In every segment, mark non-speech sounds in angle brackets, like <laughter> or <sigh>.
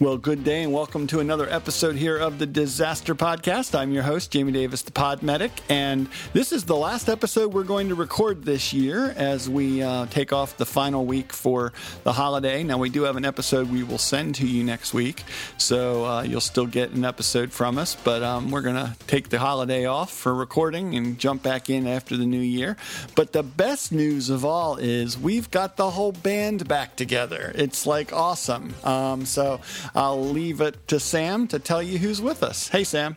Well, good day and welcome to another episode here of the Disaster Podcast. I'm your host, Jamie Davis, the Pod Medic, and this is the last episode we're going to record this year as we uh, take off the final week for the holiday. Now, we do have an episode we will send to you next week, so uh, you'll still get an episode from us, but um, we're going to take the holiday off for recording and jump back in after the new year. But the best news of all is we've got the whole band back together. It's like awesome. Um, so, I'll leave it to Sam to tell you who's with us. Hey, Sam.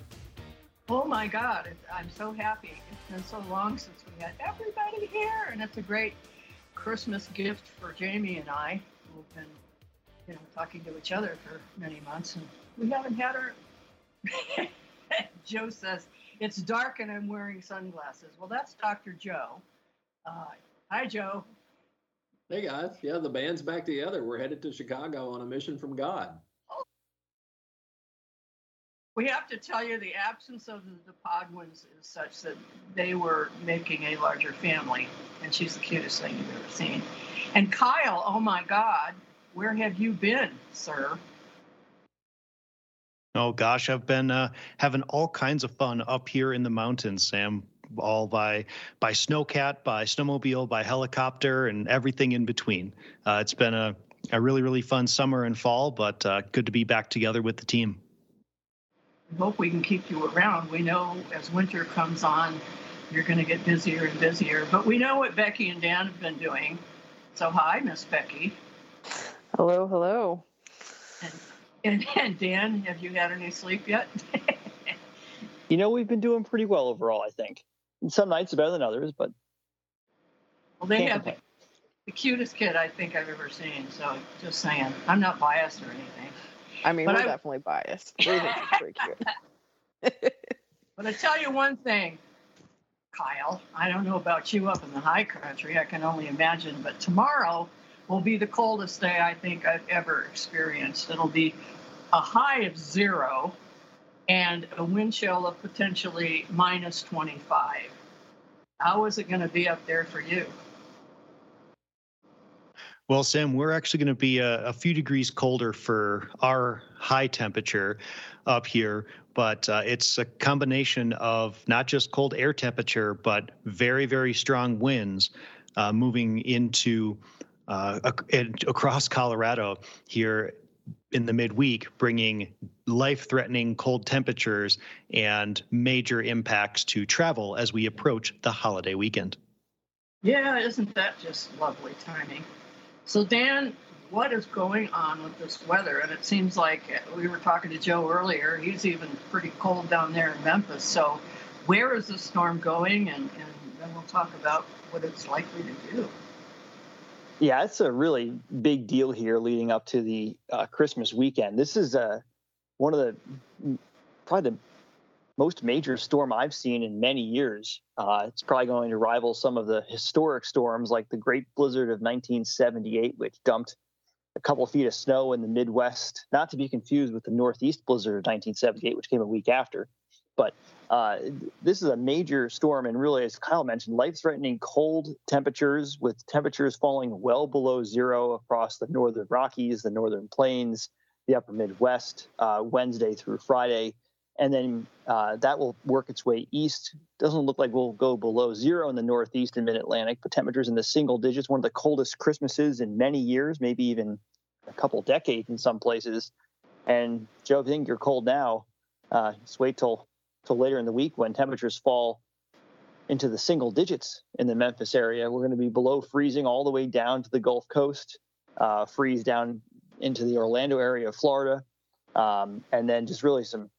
Oh my God, I'm so happy. It's been so long since we had everybody here, and it's a great Christmas gift for Jamie and I, We've been, you know, talking to each other for many months, and we haven't had her. <laughs> Joe says it's dark and I'm wearing sunglasses. Well, that's Dr. Joe. Uh, hi, Joe. Hey guys, yeah, the band's back together. We're headed to Chicago on a mission from God we have to tell you the absence of the Podwins is such that they were making a larger family, and she's the cutest thing you've ever seen. And Kyle, oh my God, where have you been, sir? Oh gosh, I've been uh, having all kinds of fun up here in the mountains, Sam. All by by snowcat, by snowmobile, by helicopter, and everything in between. Uh, it's been a, a really really fun summer and fall, but uh, good to be back together with the team hope we can keep you around. We know as winter comes on, you're going to get busier and busier. But we know what Becky and Dan have been doing. So, hi, Miss Becky. Hello, hello. And, and, and Dan, have you had any sleep yet? <laughs> you know, we've been doing pretty well overall, I think. some nights are better than others, but. Well, they have the, the cutest kid I think I've ever seen. So, just saying. I'm not biased or anything. I mean, but we're I, definitely biased. We think it's pretty cute. <laughs> <laughs> but I tell you one thing, Kyle. I don't know about you up in the high country. I can only imagine. But tomorrow will be the coldest day I think I've ever experienced. It'll be a high of zero and a wind chill of potentially minus 25. How is it going to be up there for you? Well, Sam, we're actually going to be a, a, few degrees colder for our high temperature up here, but uh, it's a combination of not just cold air temperature, but very, very strong winds uh, moving into uh, across Colorado here in the midweek, bringing life threatening cold temperatures and major impacts to travel as we approach the holiday weekend. Yeah, isn't that just lovely timing? So, Dan, what is going on with this weather? And it seems like we were talking to Joe earlier. He's even pretty cold down there in Memphis. So, where is this storm going? And, and then we'll talk about what it's likely to do. Yeah, it's a really big deal here leading up to the uh, Christmas weekend. This is uh, one of the probably the most major storm I've seen in many years. Uh, it's probably going to rival some of the historic storms like the Great Blizzard of 1978, which dumped a couple of feet of snow in the Midwest, not to be confused with the Northeast Blizzard of 1978, which came a week after. But uh, this is a major storm, and really, as Kyle mentioned, life threatening cold temperatures with temperatures falling well below zero across the northern Rockies, the northern plains, the upper Midwest, uh, Wednesday through Friday and then uh, that will work its way east. Doesn't look like we'll go below zero in the Northeast and Mid Atlantic, but temperatures in the single digits. One of the coldest Christmases in many years, maybe even a couple decades in some places. And Joe, if you think you're cold now, uh, just wait till till later in the week when temperatures fall into the single digits in the Memphis area. We're going to be below freezing all the way down to the Gulf Coast, uh, freeze down into the Orlando area of Florida, um, and then just really some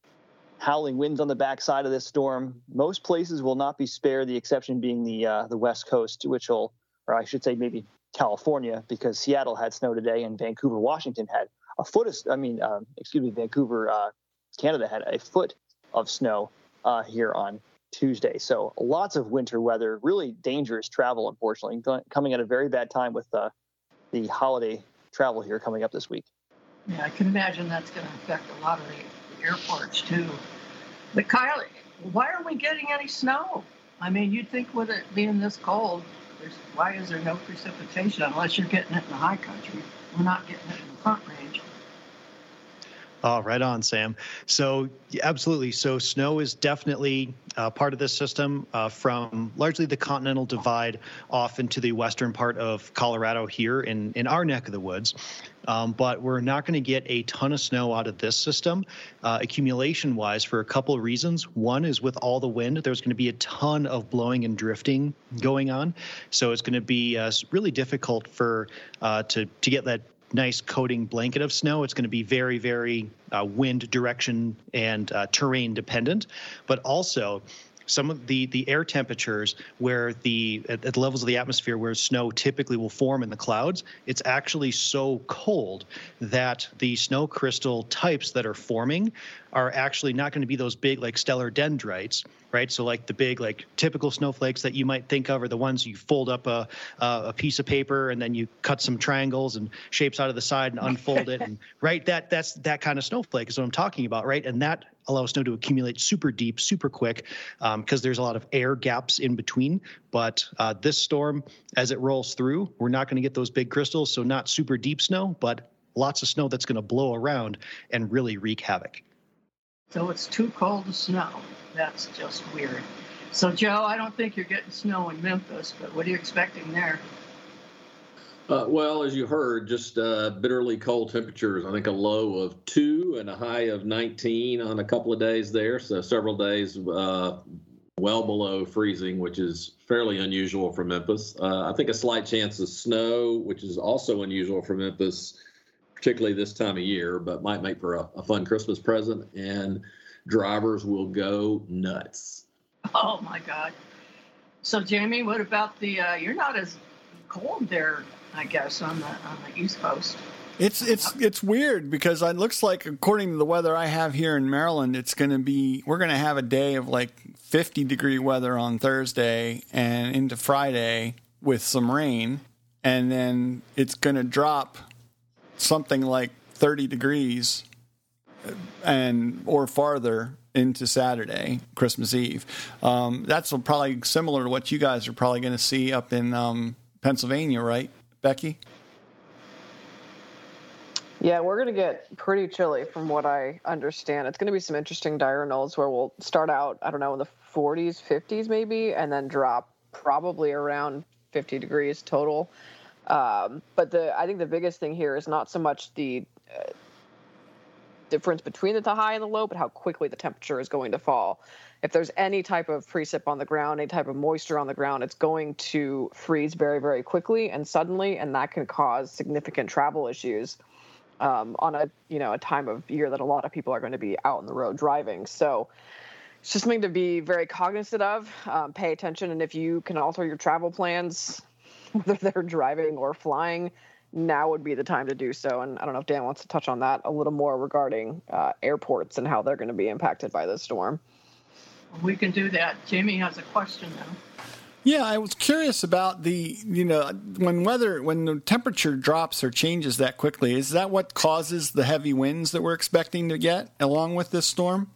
howling winds on the backside of this storm. Most places will not be spared, the exception being the uh, the West Coast, which will, or I should say, maybe California, because Seattle had snow today and Vancouver, Washington had a foot of, I mean, uh, excuse me, Vancouver, uh, Canada had a foot of snow uh, here on Tuesday. So lots of winter weather, really dangerous travel, unfortunately, coming at a very bad time with uh, the holiday travel here coming up this week. Yeah, I can imagine that's going to affect a lot of the airports too. But Kyle, why aren't we getting any snow? I mean, you'd think with it being this cold, why is there no precipitation unless you're getting it in the high country? We're not getting it in the front range. Oh, right on, Sam. So, absolutely. So, snow is definitely uh, part of this system uh, from largely the continental divide off into the western part of Colorado here in, in our neck of the woods. Um, but we're not going to get a ton of snow out of this system, uh, accumulation wise, for a couple of reasons. One is with all the wind, there's going to be a ton of blowing and drifting going on. So, it's going to be uh, really difficult for uh, to, to get that nice coating blanket of snow. It's going to be very, very uh, wind direction and uh, terrain dependent, but also some of the the air temperatures where the at, at, the levels of the atmosphere where snow typically will form in the clouds it's actually so cold that the snow crystal types that are forming are actually not going to be those big like stellar dendrites right? So like the big like typical snowflakes that you might think of are the ones you fold up a a piece of paper and then you cut some triangles and shapes out of the side and unfold it and <laughs> right that that's that kind of snowflake is what I'm talking about, right? And that allows snow to accumulate super deep, super quick because um, there's a lot of air gaps in between. But uh, this storm, as it rolls through, we're not going to get those big crystals, so not super deep snow, but lots of snow that's going to blow around and really wreak havoc. So it's too cold to snow. That's just weird. So, Joe, I don't think you're getting snow in Memphis, but what are you expecting there? Uh, well, as you heard, just uh, bitterly cold temperatures. I think a low of two and a high of 19 on a couple of days there. So several days uh, well below freezing, which is fairly unusual for Memphis. Uh, I think a slight chance of snow, which is also unusual for Memphis, particularly this time of year, but might make for a, a fun Christmas present. And drivers will go nuts. Oh my God. So Jamie, what about the? Uh, you're not as cold there, I guess, on the on the East Coast. It's it's it's weird because it looks like according to the weather I have here in Maryland, it's going to be we're going to have a day of like 50 degree weather on Thursday and into Friday with some rain, and then it's going to drop something like 30 degrees and or farther into Saturday, Christmas Eve. Um, that's probably similar to what you guys are probably going to see up in um, Pennsylvania, right, Becky? Yeah, we're going to get pretty chilly from what I understand. It's going to be some interesting diurnals where we'll start out, I don't know, in the 40s, 50s maybe, and then drop probably around 50 degrees total. Um, but the I think the biggest thing here is not so much the uh, difference between the high and the low, but how quickly the temperature is going to fall. If there's any type of precip on the ground, any type of moisture on the ground, it's going to freeze very, very quickly and suddenly, and that can cause significant travel issues um, on a you know a time of year that a lot of people are going to be out on the road driving. So it's just something to be very cognizant of. Um, pay attention, and if you can alter your travel plans, <laughs> whether they're driving or flying, now would be the time to do so. And I don't know if Dan wants to touch on that a little more regarding uh, airports and how they're going to be impacted by this storm. We can do that. Jamie has a question now. Yeah, I was curious about the, you know, when weather, when the temperature drops or changes that quickly, is that what causes the heavy winds that we're expecting to get along with this storm?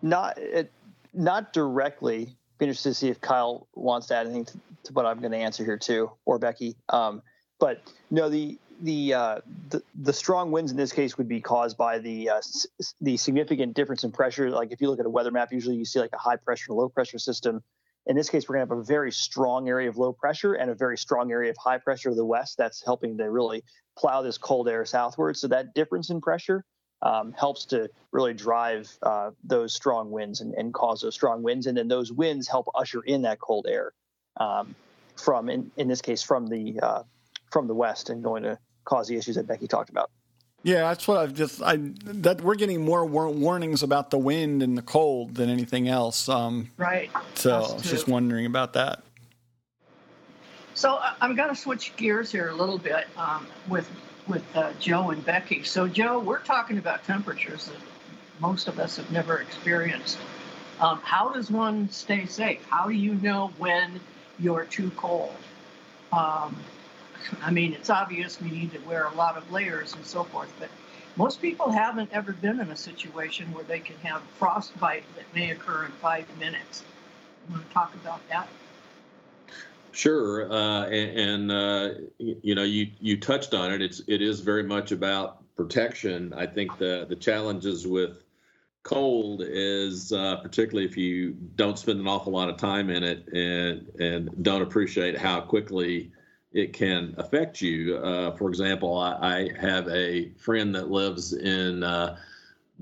Not, it, not directly be interested to see if Kyle wants to add anything to, to what I'm going to answer here too, or Becky. Um, but no, the the, uh, the the strong winds in this case would be caused by the uh, s- the significant difference in pressure. Like if you look at a weather map, usually you see like a high pressure and low pressure system. In this case, we're going to have a very strong area of low pressure and a very strong area of high pressure to the west. That's helping to really plow this cold air southward. So that difference in pressure um, helps to really drive uh, those strong winds and, and, cause those strong winds. And then those winds help usher in that cold air um, from, in, in this case, from the uh, from the west and going to cause the issues that Becky talked about. Yeah, that's what I've just I that we're getting more war- warnings about the wind and the cold than anything else. Um, right. So I was just wondering about that. So uh, I'm going to switch gears here a little bit um, with with uh, Joe and Becky. So, Joe, we're talking about temperatures that most of us have never experienced. Um, how does one stay safe? How do you know when you're too cold? Um, I mean, it's obvious we need to wear a lot of layers and so forth, but most people haven't ever been in a situation where they can have frostbite that may occur in five minutes. You want to talk about that? Sure, uh, and, and uh, you know, you you touched on it. It's it is very much about protection. I think the the challenges with cold is uh, particularly if you don't spend an awful lot of time in it and and don't appreciate how quickly it can affect you. Uh, for example, I, I, have a friend that lives in uh,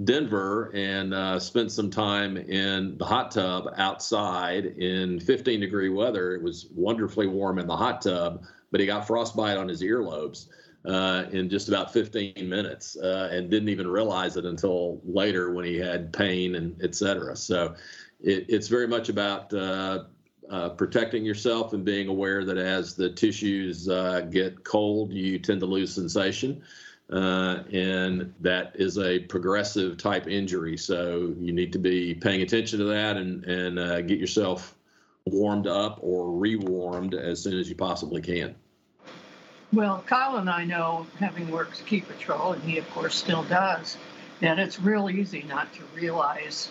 Denver and uh, spent some time in the hot tub outside in 15 degree weather. It was wonderfully warm in the hot tub, but he got frostbite on his earlobes uh, in just about 15 minutes uh, and didn't even realize it until later when he had pain and et cetera. So it, it's very much about uh, uh, protecting yourself and being aware that as the tissues uh, get cold, you tend to lose sensation. Uh, and that is a progressive type injury. So you need to be paying attention to that and and uh, get yourself warmed up or rewarmed as soon as you possibly can. Well, Kyle and I know, having worked Ski Patrol, and he of course still does, that it's real easy not to realize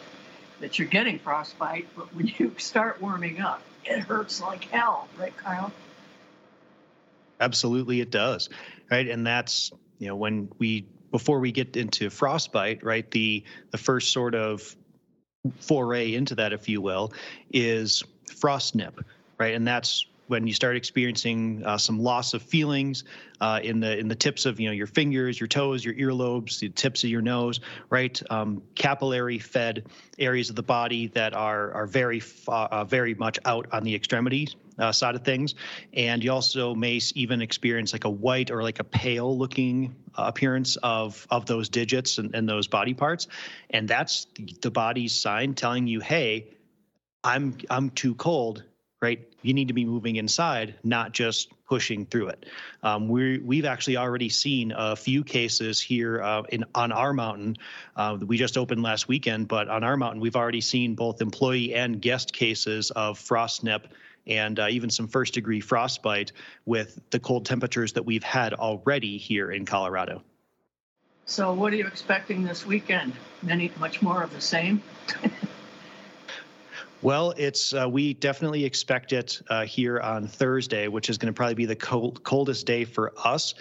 that you're getting frostbite, but when you <laughs> start warming up, it hurts like hell, right, Kyle? Absolutely, it does, right? And that's you know when we before we get into frostbite right the the first sort of foray into that if you will is frost nip right and that's when you start experiencing uh, some loss of feelings uh, in the in the tips of you know your fingers, your toes, your earlobes, the tips of your nose, right? Um, capillary fed areas of the body that are are very uh, very much out on the extremity uh, side of things, and you also may even experience like a white or like a pale looking appearance of of those digits and, and those body parts, and that's the body's sign telling you, hey, I'm I'm too cold right? You need to be moving inside, not just pushing through it. Um, we we've actually already seen a few cases here uh, in on our mountain. Uh, we just opened last weekend, but on our mountain, we've already seen both employee and guest cases of frost nip and uh, even some first degree frostbite with the cold temperatures that we've had already here in Colorado. So, what are you expecting this weekend? Any much more of the same? <laughs> Well, it's uh, we definitely expect it uh, here on Thursday, which is going to probably be the cold, coldest day for us.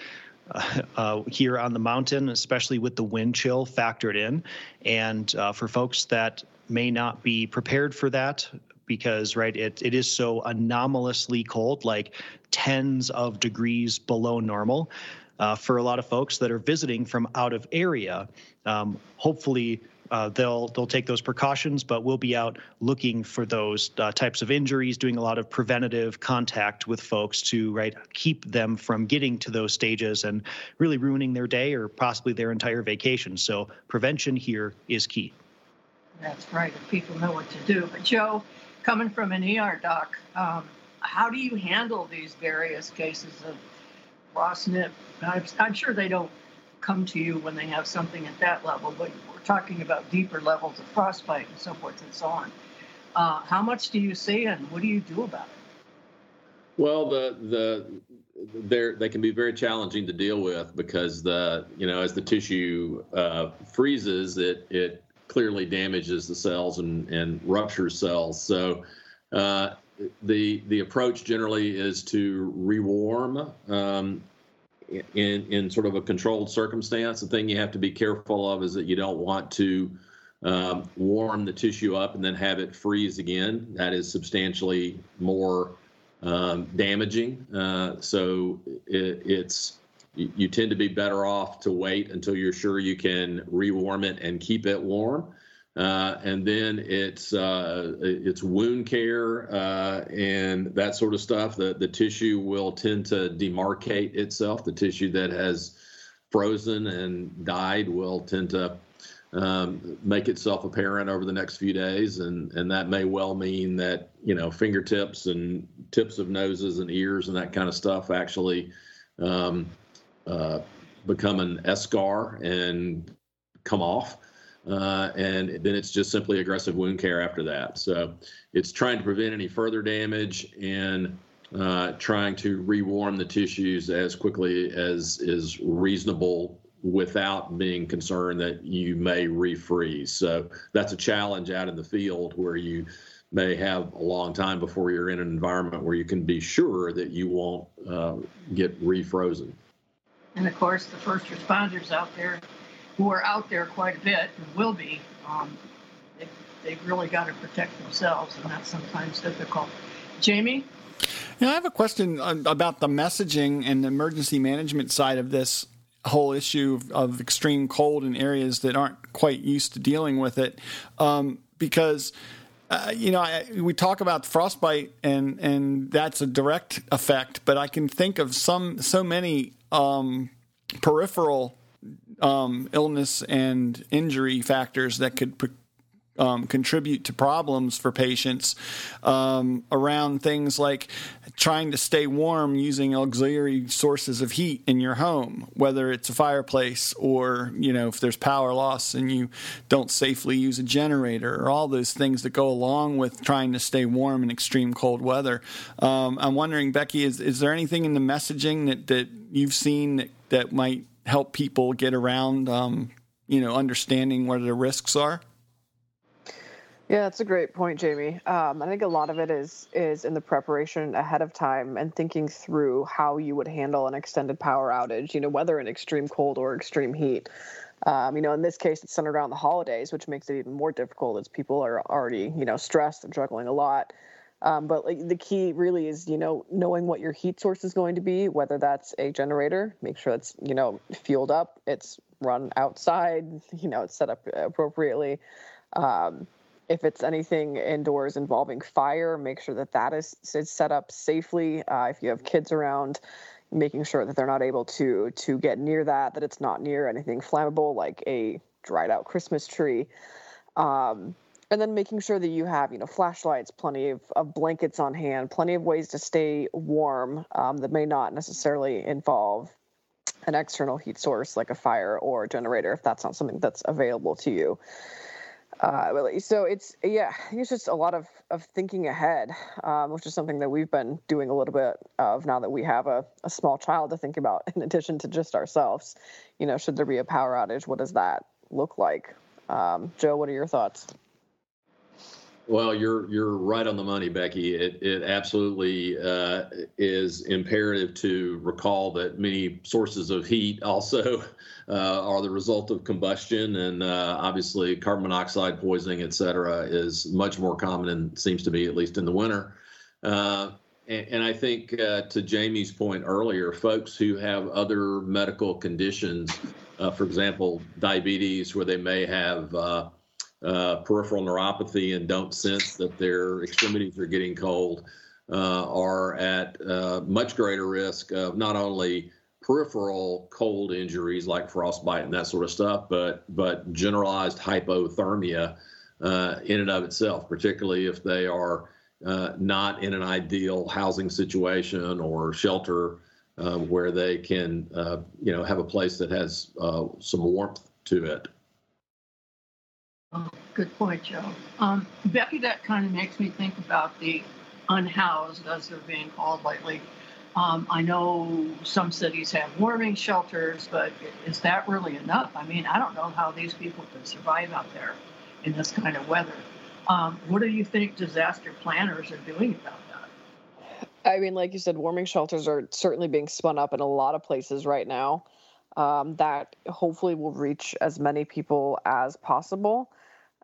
Uh, <laughs> uh, here on the mountain, especially with the wind chill factored in. And uh, for folks that may not be prepared for that, because right, it, it is so anomalously cold, like tens of degrees below normal. Uh, for a lot of folks that are visiting from out of area, um, hopefully uh, they'll they'll take those precautions, but we'll be out looking for those uh, types of injuries, doing a lot of preventative contact with folks to right keep them from getting to those stages and really ruining their day or possibly their entire vacation. So prevention here is key. That's right. If people know what to do. But Joe, coming from an ER doc, um, how do you handle these various cases of frost nip? I'm, I'm sure they don't come to you when they have something at that level, but we're talking about deeper levels of frostbite and so forth and so on. Uh, how much do you see, and what do you do about it? Well, the the they they can be very challenging to deal with because the you know as the tissue uh, freezes, it it clearly damages the cells and and ruptures cells. So. Uh, the the approach generally is to rewarm um, in in sort of a controlled circumstance. The thing you have to be careful of is that you don't want to um, warm the tissue up and then have it freeze again. That is substantially more um, damaging. Uh, so it, it's you, tend to be better off to wait until you're sure you can rewarm it and keep it warm. Uh, and then it's uh, it's wound care uh, and that sort of stuff. The the tissue will tend to demarcate itself. The tissue that has frozen and died will tend to um, make itself apparent over the next few days, and and that may well mean that you know fingertips and tips of noses and ears and that kind of stuff actually um, uh, become an eschar and come off uh, and then it's just simply aggressive wound care after that. So it's trying to prevent any further damage and uh, trying to rewarm the tissues as quickly as is reasonable without being concerned that you may refreeze. So that's a challenge out in the field where you may have a long time before you're in an environment where you can be sure that you won't uh, get refrozen. And of course, the first responders out there who are out there quite a bit and will be, um, they, they've really got to protect themselves, and that's sometimes difficult. Jamie? I have a question about the messaging and the emergency management side of this whole issue of, of extreme cold in areas that aren't quite used to dealing with it. Um, because uh, you know, I, we talk about frostbite, and and that's a direct effect. But I can think of some so many um, peripheral um, illness and injury factors that could um, contribute to problems for patients um, around things like trying to stay warm using auxiliary sources of heat in your home, whether it's a fireplace or, you know, if there's power loss and you don't safely use a generator or all those things that go along with trying to stay warm in extreme cold weather. Um, I'm wondering, Becky, is, is there anything in the messaging that, that you've seen that, that might help people get around, um, you know, understanding what the risks are? Yeah, that's a great point, Jamie. Um, I think a lot of it is is in the preparation ahead of time and thinking through how you would handle an extended power outage. You know, whether in extreme cold or extreme heat. Um, you know, in this case, it's centered around the holidays, which makes it even more difficult as people are already you know stressed and juggling a lot. Um, but like, the key really is you know knowing what your heat source is going to be, whether that's a generator, make sure it's you know fueled up, it's run outside, you know, it's set up appropriately. Um, if it's anything indoors involving fire, make sure that that is, set up safely. Uh, if you have kids around, making sure that they're not able to to get near that, that it's not near anything flammable like a dried out Christmas tree. Um, and then making sure that you have, you know, flashlights, plenty of, of blankets on hand, plenty of ways to stay warm um, that may not necessarily involve an external heat source like a fire or a generator if that's not something that's available to you. Uh, so it's yeah, it's just a lot of of thinking ahead, um, which is something that we've been doing a little bit of now that we have a, a small child to think about in addition to just ourselves. You know, should there be a power outage, what does that look like? Um, Joe, what are your thoughts? Well, you're you're right on the money, Becky. It it absolutely uh, is imperative to recall that many sources of heat also <laughs> uh, are the result of combustion, and uh, obviously carbon monoxide poisoning, et cetera, is much more common and seems to be at least in the winter. Uh, and, I think uh, to Jamie's point earlier, folks who have other medical conditions, uh, for example, diabetes, where they may have uh, peripheral neuropathy and don't sense that their extremities are getting cold uh, are at uh, much greater risk of not only peripheral cold injuries like frostbite and that sort of stuff, but but generalized hypothermia uh, in and of itself, particularly if they are uh, not in an ideal housing situation or shelter uh, where they can, you know, have a place that has some warmth to it. Oh, good point, Joe. Um, Becky, that kind of makes me think about the unhoused, as they're being called lately. Um, I know some cities have warming shelters, but is that really enough? I mean, I don't know how these people can survive out there in this kind of weather. Um, what do you think disaster planners are doing about that? I mean, like you said, warming shelters are certainly being spun up in a lot of places right now. Um, that hopefully will reach as many people as possible.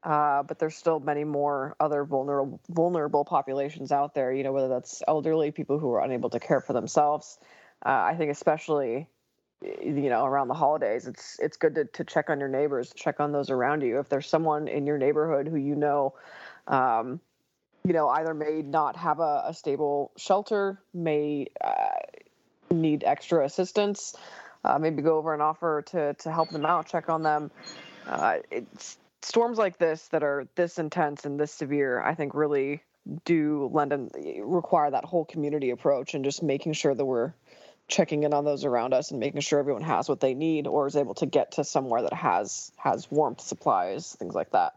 Uh, but there's still many more other vulnerable vulnerable populations out there. You know, whether that's elderly people who are unable to care for themselves. Uh, I think especially, you know, around the holidays, it's it's good to to check on your neighbors, check on those around you. If there's someone in your neighborhood who you know, um, you know, either may not have a, a stable shelter, may uh, need extra assistance. Uh, maybe go over and offer to to help them out, check on them. Uh, it's storms like this that are this intense and this severe, I think really do lend and require that whole community approach and just making sure that we're checking in on those around us and making sure everyone has what they need or is able to get to somewhere that has has warmth supplies, things like that.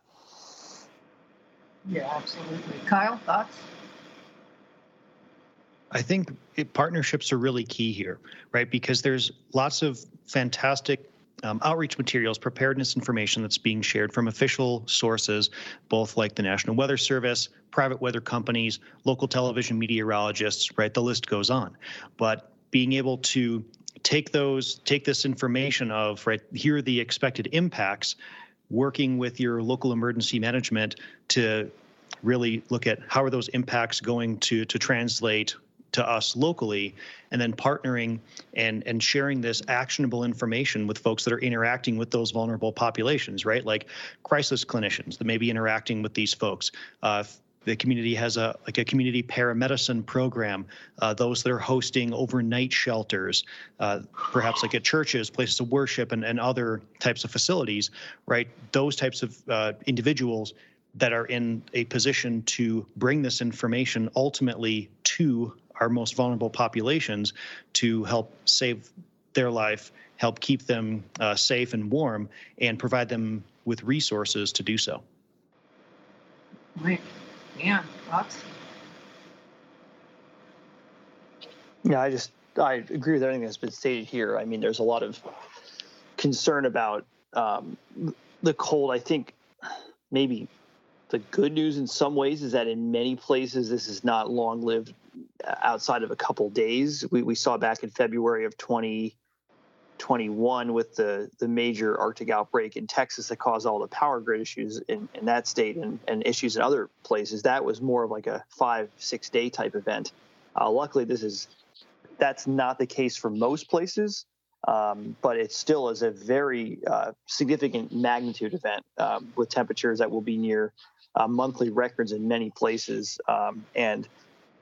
Yeah, absolutely. Kyle, thoughts? I think it, partnerships are really key here, right? Because there's lots of fantastic um, outreach materials, preparedness information that's being shared from official sources, both like the National Weather Service, private weather companies, local television meteorologists, right? The list goes on. But being able to take those, take this information of, right, here are the expected impacts, working with your local emergency management to really look at how are those impacts going to to translate to us locally and then partnering and and sharing this actionable information with folks that are interacting with those vulnerable populations right? Like crisis clinicians that may be interacting with these folks. Uh, the community has a like a community paramedicine program uh, those that are hosting overnight shelters uh, perhaps like at churches places of worship and, and other types of facilities right? Those types of uh, individuals that are in a position to bring this information ultimately to our most vulnerable populations to help save their life, help keep them uh, safe and warm, and provide them with resources to do so. Right. Yeah. Thoughts? Yeah, I just I agree with everything that's been stated here. I mean, there's a lot of concern about um, the cold. I think maybe the good news in some ways is that in many places this is not long lived outside of a couple days. We, we saw back in February of 2021 with the, the major Arctic outbreak in Texas that caused all the power grid issues in, in that state and, and issues in other places. That was more of like a five, six day type event. Uh, luckily, this is that's not the case for most places, um, but it still is a very uh, significant magnitude event um, with temperatures that will be near uh, monthly records in many places. Um, and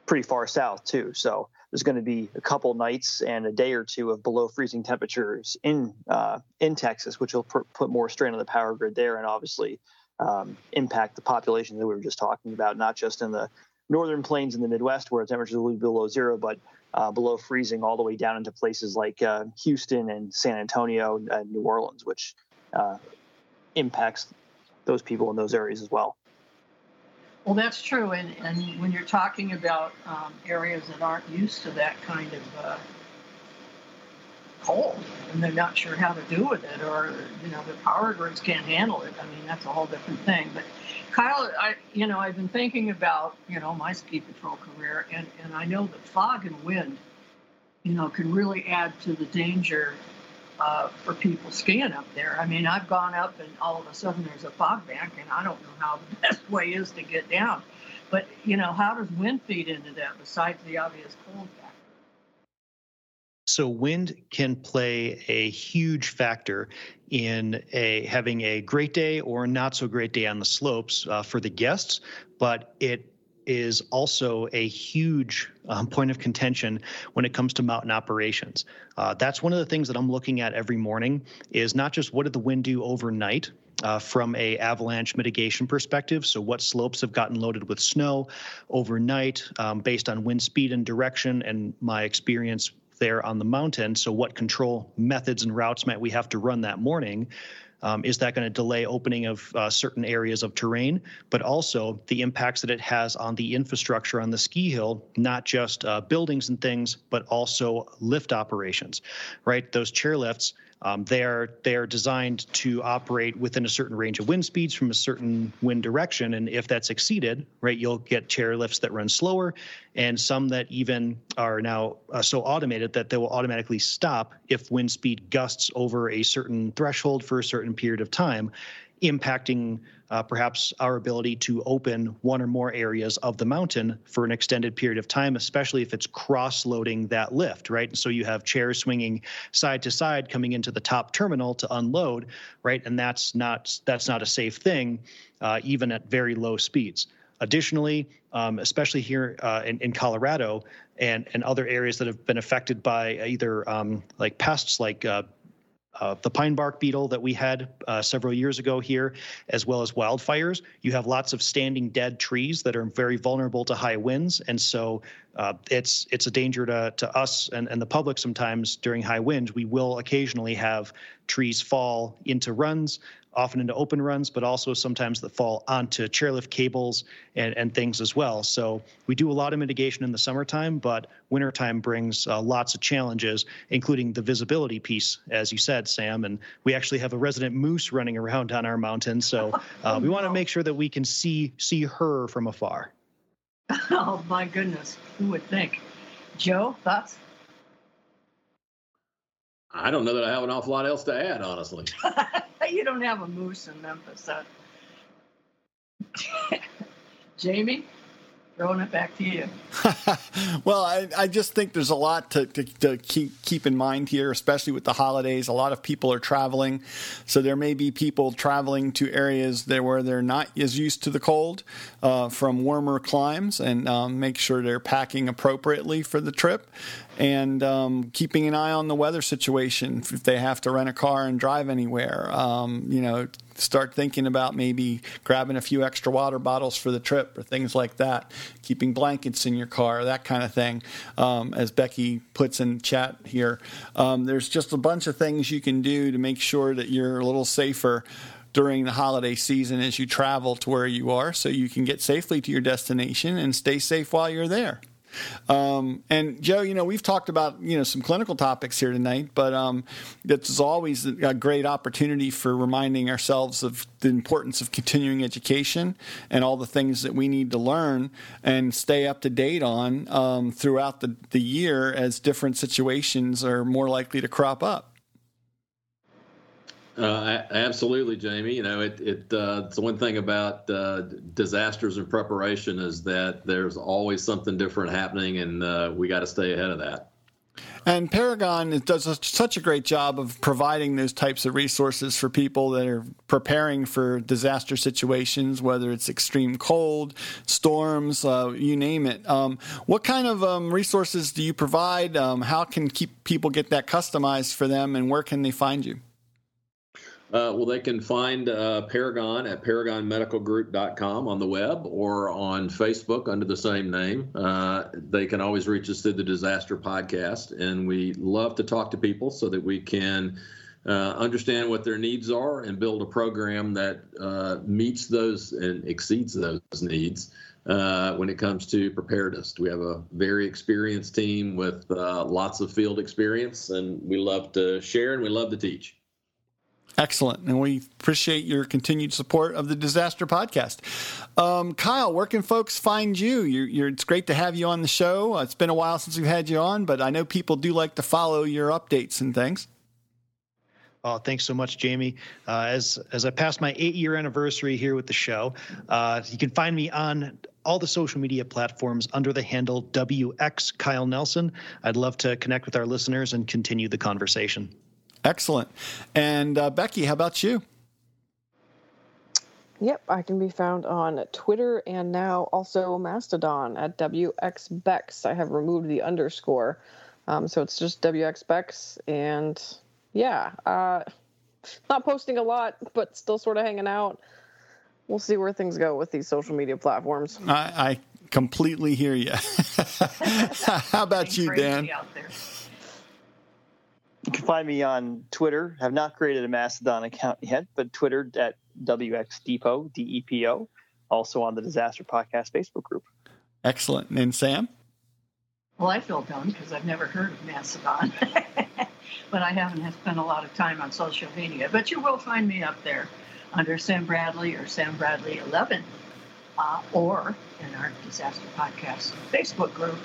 pretty far south too. So there's going to be a couple nights and a day or two of below freezing temperatures in uh, in Texas, which will pr- put more strain on the power grid there, and obviously um, impact the population that we were just talking about, not just in the northern plains in the Midwest where temperatures will be below zero, but uh, below freezing all the way down into places like uh, Houston and San Antonio and New Orleans, which uh, impacts those people in those areas as well. Well, that's true. And, and when you're talking about um, areas that aren't used to that kind of uh, cold and they're not sure how to do with it, or, you know, the power grids can't handle it, I mean, that's a whole different thing. But Kyle, I, you know, I've been thinking about, you know, my ski patrol career, and, and I know that fog and wind, you know, can really add to the danger uh, for people skiing up there. I mean, I've gone up and all of a sudden there's a fog bank, and I don't know how the <laughs> best way is to get down. But you know, how does wind feed into that besides the obvious cold factor? So wind can play a huge factor in a having a great day or not so great day on the slopes uh, for the guests, but it is also a huge um, point of contention when it comes to mountain operations. Uh, that's one of the things that I'm looking at every morning is not just what did the wind do overnight, uh, from a avalanche mitigation perspective. So what slopes have gotten loaded with snow overnight um, based on wind speed and direction and my experience there on the mountain. So what control methods and routes might we have to run that morning? Um, is that going to delay opening of uh, certain areas of terrain, but also the impacts that it has on the infrastructure on the ski hill, not just uh, buildings and things, but also lift operations, right? Those chairlifts um, they are they are designed to operate within a certain range of wind speeds from a certain wind direction, and if that's exceeded, right, you'll get chairlifts that run slower, and some that even are now uh, so automated that they will automatically stop if wind speed gusts over a certain threshold for a certain period of time, impacting uh, perhaps our ability to open one or more areas of the mountain for an extended period of time, especially if it's cross loading that lift, right? And so you have chairs swinging side to side coming into the top terminal to unload, right? And that's not that's not a safe thing, uh, even at very low speeds. Additionally, um, especially here uh, in, in Colorado and, and other areas that have been affected by either um, like pests like uh, the pine bark beetle that we had uh, several years ago here, as well as wildfires. You have lots of standing dead trees that are very vulnerable to high winds, and so uh, it's it's a danger to to us and, and the public sometimes during high winds. We will occasionally have trees fall into runs. Often into open runs, but also sometimes that fall onto chairlift cables and, and things as well. So we do a lot of mitigation in the summertime, but wintertime brings uh, lots of challenges, including the visibility piece, as you said, Sam. And we actually have a resident moose running around on our mountain, so <laughs> uh, we want to make sure that we can see see her from afar. <laughs> Oh my goodness, who would think? Joe, thoughts? I don't know that I have an awful lot else to add, honestly. <laughs> you don't have a moose in Memphis, huh? <laughs> Jamie, throwing it back to you. <laughs> well, I, I, just think there's a lot to, to, to, keep keep in mind here, especially with the holidays. A lot of people are traveling, so there may be people traveling to areas there where they're not as used to the cold uh, from warmer climes, and um, make sure they're packing appropriately for the trip and um, keeping an eye on the weather situation if they have to rent a car and drive anywhere. Um, you know, start thinking about maybe grabbing a few extra water bottles for the trip or things like that. Keeping blankets in your car, that kind of thing. Um, as Becky puts in chat here, um, there's just a bunch of things you can do to make sure that you're a little safer during the holiday season as you travel to where you are so you can get safely to your destination and stay safe while you're there. Um, and Joe, you know, we've talked about you know some clinical topics here tonight, but um, is always a great opportunity for reminding ourselves of the importance of continuing education and all the things that we need to learn and stay up to date on um, throughout the, the year as different situations are more likely to crop up. Uh, absolutely, Jamie. You know, it, it uh, it's the one thing about uh, disasters and preparation is that there's always something different happening, and uh, we got to stay ahead of that. And Paragon does such a great job of providing those types of resources for people that are preparing for disaster situations, whether it's extreme cold, storms, uh, you name it. Um, what kind of um, resources do you provide? Um, how can keep people get that customized for them, and where can they find you? Uh, well, they can find uh, Paragon at paragonmedicalgroup.com on the web or on Facebook under the same name. Uh, they can always reach us through the Disaster Podcast, and we love to talk to people so that we can uh, understand what their needs are and build a program that uh, meets those and exceeds those needs. Uh, when it comes to preparedness, we have a very experienced team with lots of field experience, and we love to share and we love to teach. Excellent. And we appreciate your continued support of the Disaster Podcast. Um, Kyle, where can folks find you? You're, you're, it's great to have you on the show. Uh, it's been a while since we've had you on, but I know people do like to follow your updates and things. Oh, thanks so much, Jamie. Uh, as as I pass my eight year anniversary here with the show, uh, you can find me on all the social media platforms under the handle WX Kyle Nelson. I'd love to connect with our listeners and continue the conversation. Excellent. And uh, Becky, how about you? Yep, I can be found on Twitter and now also Mastodon at WXBex. I have removed the underscore. Um, so it's just WXBex. And yeah, uh, not posting a lot, but still sort of hanging out. We'll see where things go with these social media platforms. I, I completely hear you. <laughs> how about you, Dan? You can find me on Twitter. Have not created a Mastodon account yet, but Twitter at WX DePo, D E P O. Also on the Disaster Podcast Facebook group. Excellent. And Sam? Well, I feel dumb because I've never heard of Mastodon, <laughs> but I haven't spent a lot of time on social media. But you will find me up there under Sam Bradley or Sam Bradley 11 uh, or in our Disaster Podcast Facebook group.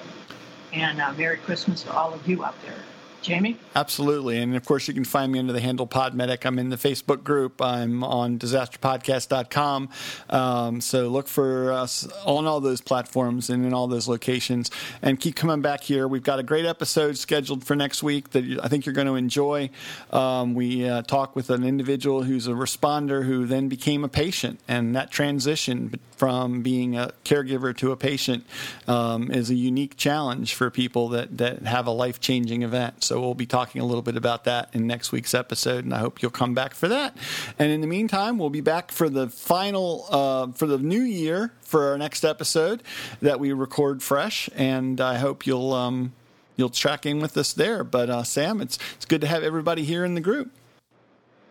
And uh, Merry Christmas to all of you out there. Jamie? Absolutely. And of course, you can find me under the handle Podmedic. I'm in the Facebook group. I'm on disasterpodcast.com. Um, so look for us on all those platforms and in all those locations. And keep coming back here. We've got a great episode scheduled for next week that I think you're going to enjoy. Um, we uh, talk with an individual who's a responder who then became a patient. And that transition from being a caregiver to a patient um, is a unique challenge for people that, that have a life changing event. So so we'll be talking a little bit about that in next week's episode, and I hope you'll come back for that. And in the meantime, we'll be back for the final uh, for the new year for our next episode that we record fresh, and I hope you'll um, you'll track in with us there. But uh, Sam, it's it's good to have everybody here in the group.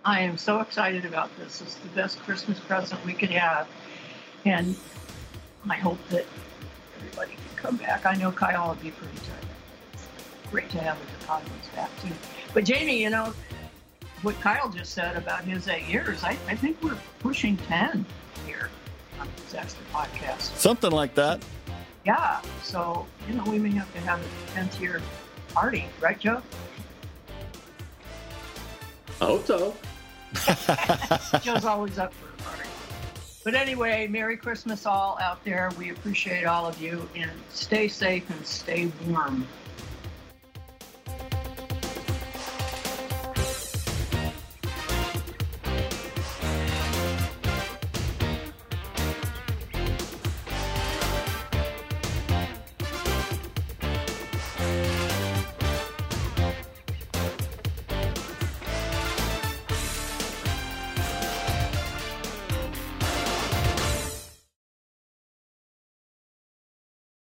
I am so excited about this. It's the best Christmas present we could have. And I hope that everybody can come back. I know Kyle will be pretty tired. Great to have the Cosmos back too. But Jamie, you know, what Kyle just said about his eight years, I, I think we're pushing 10 here on the Disaster Podcast. Something like that. Yeah. So, you know, we may have to have a 10th year party, right, Joe? I hope so. <laughs> Joe's always up for a party. But anyway, Merry Christmas all out there. We appreciate all of you and stay safe and stay warm.